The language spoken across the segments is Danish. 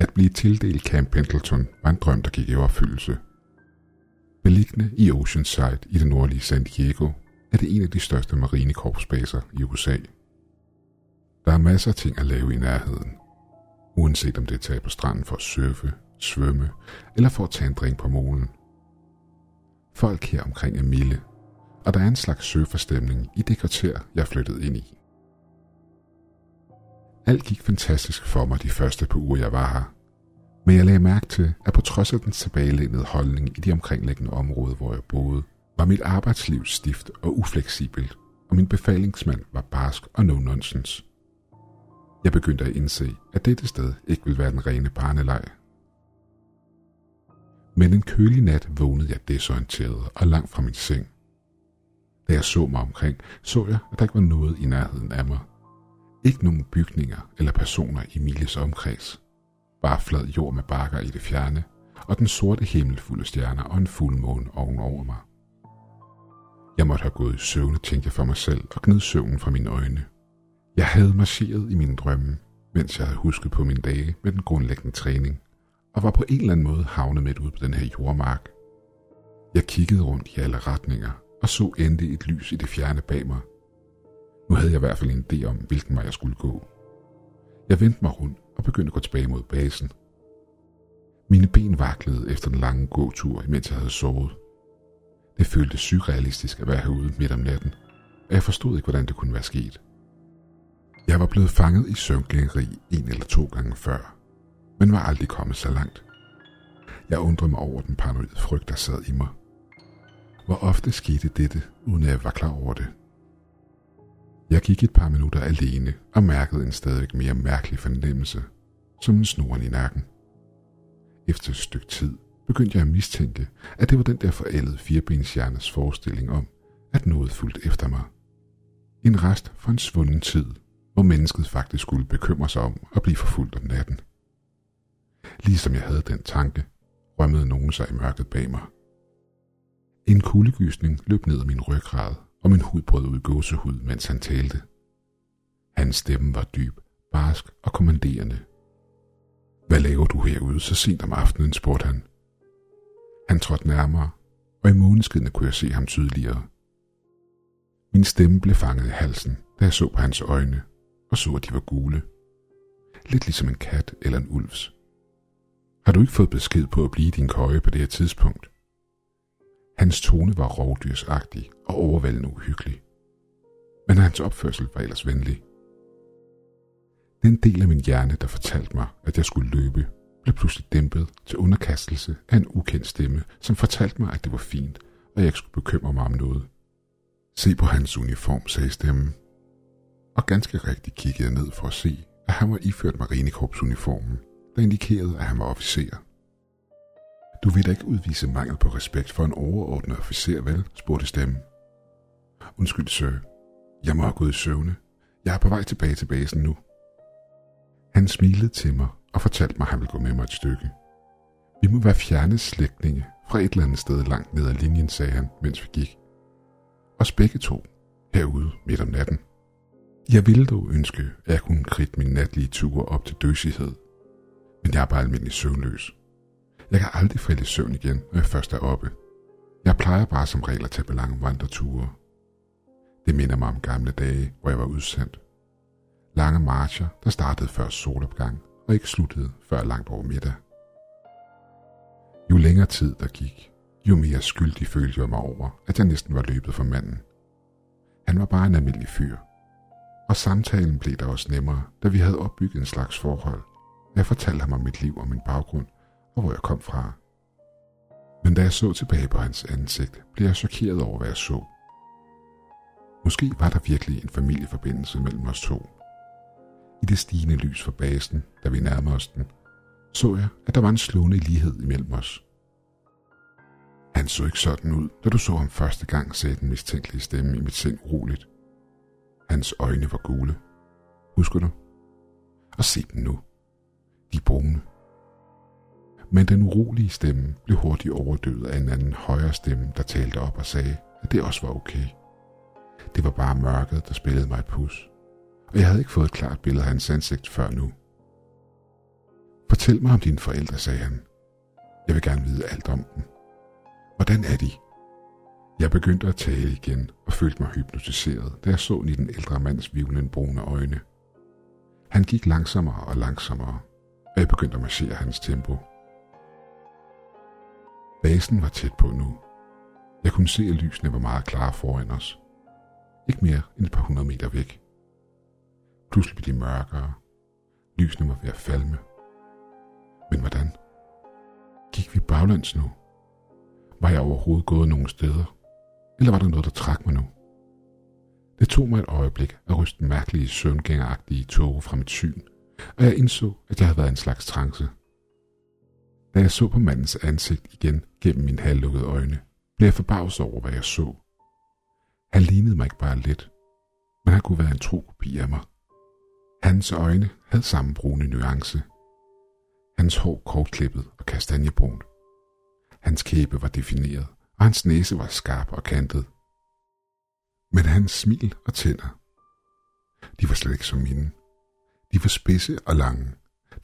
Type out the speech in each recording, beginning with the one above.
At blive tildelt Camp Pendleton var en drøm, der gik i opfyldelse. Beliggende i Oceanside i det nordlige San Diego er det en af de største marinekorpsbaser i USA. Der er masser af ting at lave i nærheden, uanset om det er taget på stranden for at surfe, svømme eller for at tage en drink på molen. Folk her omkring er milde, og der er en slags surferstemning i det kvarter, jeg flyttede ind i. Alt gik fantastisk for mig de første par uger, jeg var her. Men jeg lagde mærke til, at på trods af den tilbagelænede holdning i de omkringliggende områder, hvor jeg boede, var mit arbejdsliv stift og ufleksibelt, og min befalingsmand var barsk og no-nonsense. Jeg begyndte at indse, at dette sted ikke ville være den rene barnelej. Men en kølig nat vågnede jeg desorienteret og langt fra min seng. Da jeg så mig omkring, så jeg, at der ikke var noget i nærheden af mig. Ikke nogen bygninger eller personer i Miles omkreds. Bare flad jord med bakker i det fjerne, og den sorte himmel fuld af stjerner og en fuld måne ovenover mig. Jeg måtte have gået i søvne, tænkte jeg for mig selv, og gnid søvnen fra mine øjne. Jeg havde marcheret i mine drømme, mens jeg havde husket på mine dage med den grundlæggende træning, og var på en eller anden måde havnet midt ude på den her jordmark. Jeg kiggede rundt i alle retninger og så endelig et lys i det fjerne bag mig. Nu havde jeg i hvert fald en idé om, hvilken vej jeg skulle gå. Jeg vendte mig rundt og begyndte at gå tilbage mod basen. Mine ben vaklede efter den lange gåtur, imens jeg havde sovet. Det føltes surrealistisk at være herude midt om natten, og jeg forstod ikke, hvordan det kunne være sket. Jeg var blevet fanget i søvngængeri en eller to gange før, men var aldrig kommet så langt. Jeg undrede mig over den paranoide frygt, der sad i mig. Hvor ofte skete dette, uden at jeg var klar over det. Jeg gik et par minutter alene og mærkede en stadig mere mærkelig fornemmelse, som en snoren i nakken. Efter et stykke tid begyndte jeg at mistænke, at det var den der forældede firebenshjernes forestilling om, at noget fulgte efter mig. En rest fra en svunden tid, hvor mennesket faktisk skulle bekymre sig om at blive forfulgt om natten. Ligesom jeg havde den tanke, rømmede nogen sig i mørket bag mig. En kuldegysning løb ned ad min ryggrad, og min hud brød ud gåsehud, mens han talte. Hans stemme var dyb, barsk og kommanderende. Hvad laver du herude så sent om aftenen, spurgte han. Han trådte nærmere, og i måneskinnet kunne jeg se ham tydeligere. Min stemme blev fanget i halsen, da jeg så på hans øjne, og så, at de var gule. Lidt ligesom en kat eller en ulvs. Har du ikke fået besked på at blive din køje på det her tidspunkt? Hans tone var rovdyrsagtig og overvældende uhyggelig. Men hans opførsel var ellers venlig. Den del af min hjerne, der fortalte mig, at jeg skulle løbe, blev pludselig dæmpet til underkastelse af en ukendt stemme, som fortalte mig, at det var fint, og jeg ikke skulle bekymre mig om noget. Se på hans uniform, sagde stemmen. Og ganske rigtigt kiggede jeg ned for at se, at han var iført marinekorpsuniformen, der indikerede, at han var officer. Du vil da ikke udvise mangel på respekt for en overordnet officer, vel? spurgte stemmen. Undskyld, sir. Jeg må have gået i søvne. Jeg er på vej tilbage til basen nu. Han smilede til mig og fortalte mig, at han ville gå med mig et stykke. Vi må være fjerne slægtninge fra et eller andet sted langt ned ad linjen, sagde han, mens vi gik. Os begge to, herude midt om natten. Jeg ville dog ønske, at jeg kunne kridte min natlige tur op til døsighed. Men jeg er bare almindelig søvnløs. Jeg kan aldrig falde i søvn igen, når jeg først er oppe. Jeg plejer bare som regel at tage på lange vandreture. Det minder mig om gamle dage, hvor jeg var udsendt. Lange marcher, der startede før solopgang og ikke sluttede før langt over middag. Jo længere tid der gik, jo mere skyldig følte jeg mig over, at jeg næsten var løbet for manden. Han var bare en almindelig fyr. Og samtalen blev der også nemmere, da vi havde opbygget en slags forhold. Jeg fortalte ham om mit liv og min baggrund, og hvor jeg kom fra. Men da jeg så tilbage på hans ansigt, blev jeg chokeret over, hvad jeg så. Måske var der virkelig en familieforbindelse mellem os to. I det stigende lys for basen, da vi nærmede os den, så jeg, at der var en slående lighed imellem os. Han så ikke sådan ud, da du så ham første gang, sagde den mistænkelige stemme i mit sind roligt. Hans øjne var gule. Husker du? Og se dem nu. De brune. Men den urolige stemme blev hurtigt overdøvet af en anden højere stemme, der talte op og sagde, at det også var okay. Det var bare mørket, der spillede mig et pus, og jeg havde ikke fået et klart billede af hans ansigt før nu. Fortæl mig om dine forældre, sagde han. Jeg vil gerne vide alt om dem. Hvordan er de? Jeg begyndte at tale igen og følte mig hypnotiseret, da jeg så i den ældre mands vivlen brune øjne. Han gik langsommere og langsommere, og jeg begyndte at marchere hans tempo. Basen var tæt på nu. Jeg kunne se, at lysene var meget klare foran os. Ikke mere end et par hundrede meter væk. Pludselig blev de mørkere. Lysene var ved at falme. Men hvordan? Gik vi baglands nu? Var jeg overhovedet gået nogen steder? Eller var der noget, der trak mig nu? Det tog mig et øjeblik at ryste mærkelige søvngængeragtige tåge fra mit syn, og jeg indså, at jeg havde været en slags trance. Da jeg så på mandens ansigt igen gennem mine halvlukkede øjne, blev jeg forbavset over, hvad jeg så. Han lignede mig ikke bare lidt, men han kunne være en tro kopi af mig. Hans øjne havde samme brune nuance. Hans hår kortklippet og kastanjebrunt. Hans kæbe var defineret, og hans næse var skarp og kantet. Men hans smil og tænder, de var slet ikke som mine. De var spidse og lange,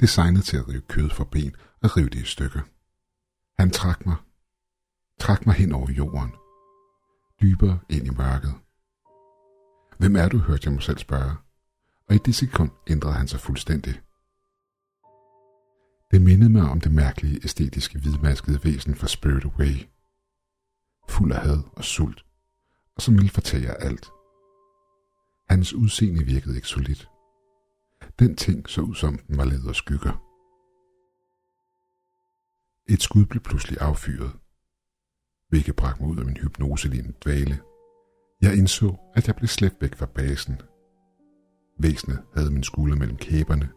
designet til at rive kød fra ben og rive det i stykker. Han trak mig, trak mig hen over jorden, dybere ind i mørket. Hvem er du, hørte jeg mig selv spørge, og i det sekund ændrede han sig fuldstændig. Det mindede mig om det mærkelige, æstetiske, hvidmaskede væsen fra Spirit Away. Fuld af had og sult, og som ville fortære alt. Hans udseende virkede ikke solidt. Den ting så ud som den var lavet af skygger. Et skud blev pludselig affyret, hvilket bragte mig ud af min hypnoselignende dvale. Jeg indså, at jeg blev slæbt væk fra basen. Væsenet havde min skulder mellem kæberne,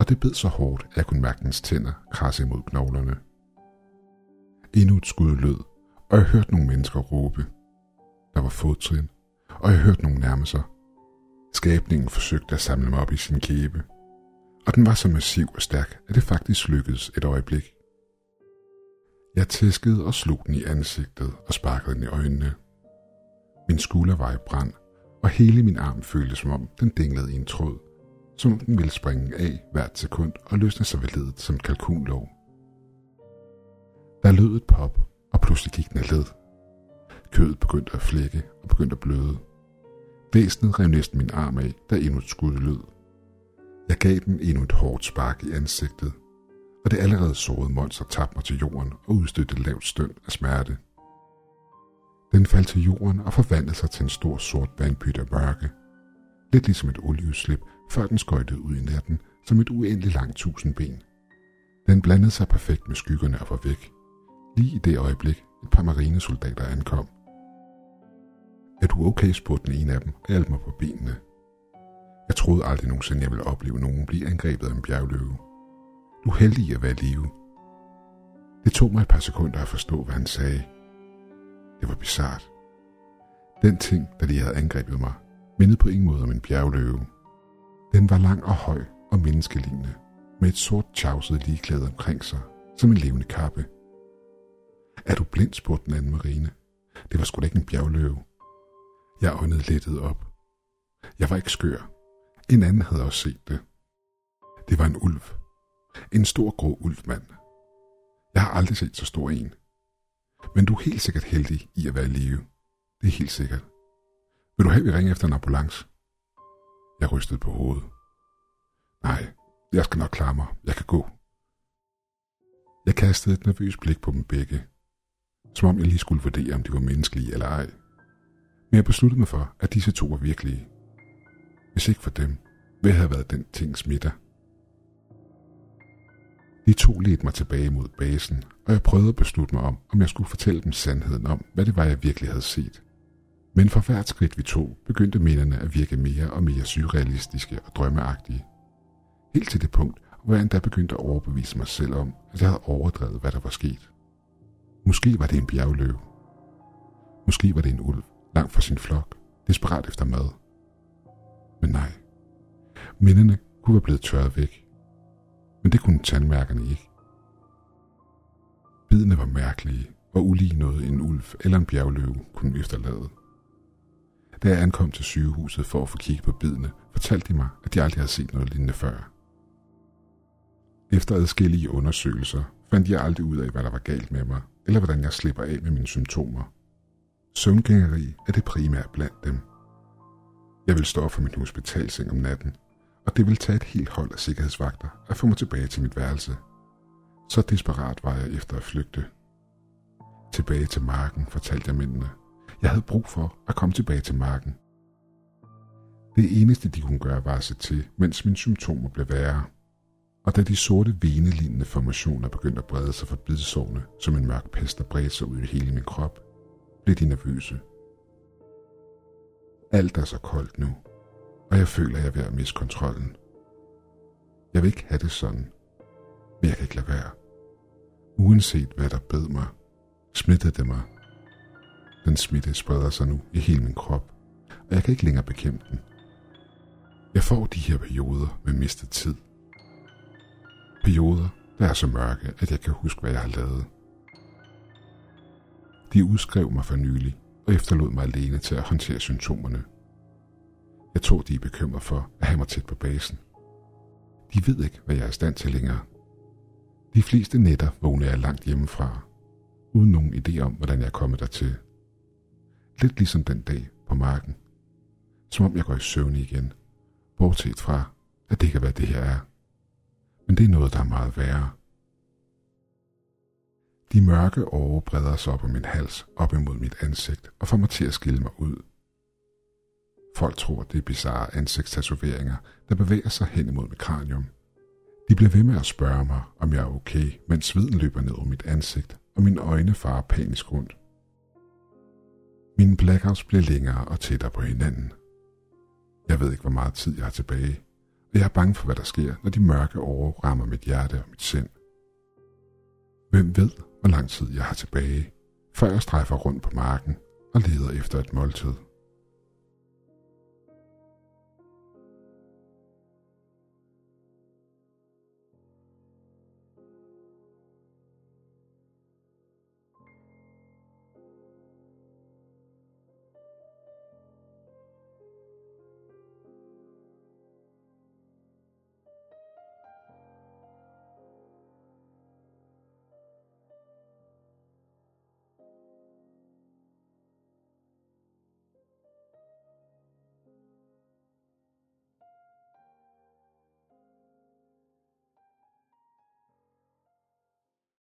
og det bed så hårdt, at jeg kunne mærke dens tænder krasse imod knoglerne. Endnu et skud lød, og jeg hørte nogle mennesker råbe. Der var fodtrin, og jeg hørte nogen nærme sig. Skabningen forsøgte at samle mig op i sin kæbe, og den var så massiv og stærk, at det faktisk lykkedes et øjeblik. Jeg tæskede og slog den i ansigtet og sparkede den i øjnene. Min skulder var i brand, og hele min arm føltes som om den dinglede i en tråd, som om den ville springe af hvert sekund og løsne sig ved ledet som et kalkunlov. Der lød et pop, og pludselig gik den af led. Kødet begyndte at flække og begyndte at bløde. Væsenet rev næsten min arm af, da endnu et skud lød. Jeg gav den endnu et hårdt spark i ansigtet, og det allerede sårede monster tabte mig til jorden og udstødte et lavt støn af smerte. Den faldt til jorden og forvandlede sig til en stor sort vandpyt af mørke. Lidt ligesom et olieudslip, før den skøjtede ud i natten som et uendeligt langt tusindben. Den blandede sig perfekt med skyggerne og var væk. Lige i det øjeblik, et par marinesoldater ankom. Er du okay, spurgte den ene af dem og hjalp mig på benene. Jeg troede aldrig nogensinde, jeg ville opleve nogen blive angrebet af en bjergløve. Du er heldig at være i live. Det tog mig et par sekunder at forstå, hvad han sagde. Det var bizart. Den ting, der lige havde angrebet mig, mindede på ingen måde om en bjergløve. Den var lang og høj og menneskelignende, med et sort tjavset ligeklæde omkring sig, som en levende kappe. Er du blind, spurgte den anden marine. Det var sgu da ikke en bjergløve. Jeg åndede lettet op. Jeg var ikke skør. En anden havde også set det. Det var en ulv. En stor grå ulvmand. Jeg har aldrig set så stor en. Men du er helt sikkert heldig i at være i live. Det er helt sikkert. Vil du have, vi ringer efter en ambulance? Jeg rystede på hovedet. Nej, jeg skal nok klare mig. Jeg kan gå. Jeg kastede et nervøst blik på dem begge. Som om jeg lige skulle vurdere, om de var menneskelige eller ej. Men jeg besluttede mig for, at disse to var virkelige. Hvis ikke for dem, hvad have været den tings smitter. De to ledte mig tilbage mod basen, og jeg prøvede at beslutte mig om, om jeg skulle fortælle dem sandheden om, hvad det var, jeg virkelig havde set. Men for hvert skridt vi tog, begyndte minderne at virke mere og mere surrealistiske og drømmeagtige. Helt til det punkt, hvor jeg endda begyndte at overbevise mig selv om, at jeg havde overdrevet, hvad der var sket. Måske var det en bjergløv. Måske var det en ulv, langt fra sin flok, desperat efter mad. Men nej. mindene kunne være blevet tørret væk. Men det kunne tandmærkerne ikke. Bidene var mærkelige og ulige noget en ulv eller en bjergløve kunne efterlade. Da jeg ankom til sygehuset for at få kigget på bidene, fortalte de mig, at de aldrig havde set noget lignende før. Efter adskillige undersøgelser fandt jeg aldrig ud af, hvad der var galt med mig, eller hvordan jeg slipper af med mine symptomer. Søvngængeri er det primære blandt dem. Jeg vil stå op for min hospitalseng om natten, og det vil tage et helt hold af sikkerhedsvagter at få mig tilbage til mit værelse. Så desperat var jeg efter at flygte. Tilbage til marken, fortalte jeg mændene. Jeg havde brug for at komme tilbage til marken. Det eneste, de kunne gøre, var at se til, mens mine symptomer blev værre. Og da de sorte venelignende formationer begyndte at brede sig fra bidsårene, som en mørk pest, der bredte sig ud i hele min krop, blev de nervøse. Alt er så koldt nu, og jeg føler, at jeg er ved at miste kontrollen. Jeg vil ikke have det sådan, men jeg kan ikke lade være. Uanset hvad der bed mig, smittede det mig. Den smitte spreder sig nu i hele min krop, og jeg kan ikke længere bekæmpe den. Jeg får de her perioder med mistet tid. Perioder, der er så mørke, at jeg kan huske, hvad jeg har lavet. De udskrev mig for nylig og efterlod mig alene til at håndtere symptomerne. Jeg tror, de er bekymret for at have mig tæt på basen. De ved ikke, hvad jeg er i stand til længere. De fleste nætter vågner jeg langt hjemmefra, uden nogen idé om, hvordan jeg er kommet dertil. Lidt ligesom den dag på marken. Som om jeg går i søvn igen, bortset fra, at det kan være det her er. Men det er noget, der er meget værre. De mørke åre breder sig op om min hals, op imod mit ansigt og får mig til at skille mig ud. Folk tror, det er bizarre ansigtstatoveringer, der bevæger sig hen imod mit kranium. De bliver ved med at spørge mig, om jeg er okay, mens sveden løber ned over mit ansigt, og mine øjne farer panisk rundt. Mine blackouts bliver længere og tættere på hinanden. Jeg ved ikke, hvor meget tid jeg har tilbage, og jeg er bange for, hvad der sker, når de mørke år rammer mit hjerte og mit sind. Hvem ved, hvor lang tid jeg har tilbage, før jeg strejfer rundt på marken og leder efter et måltid.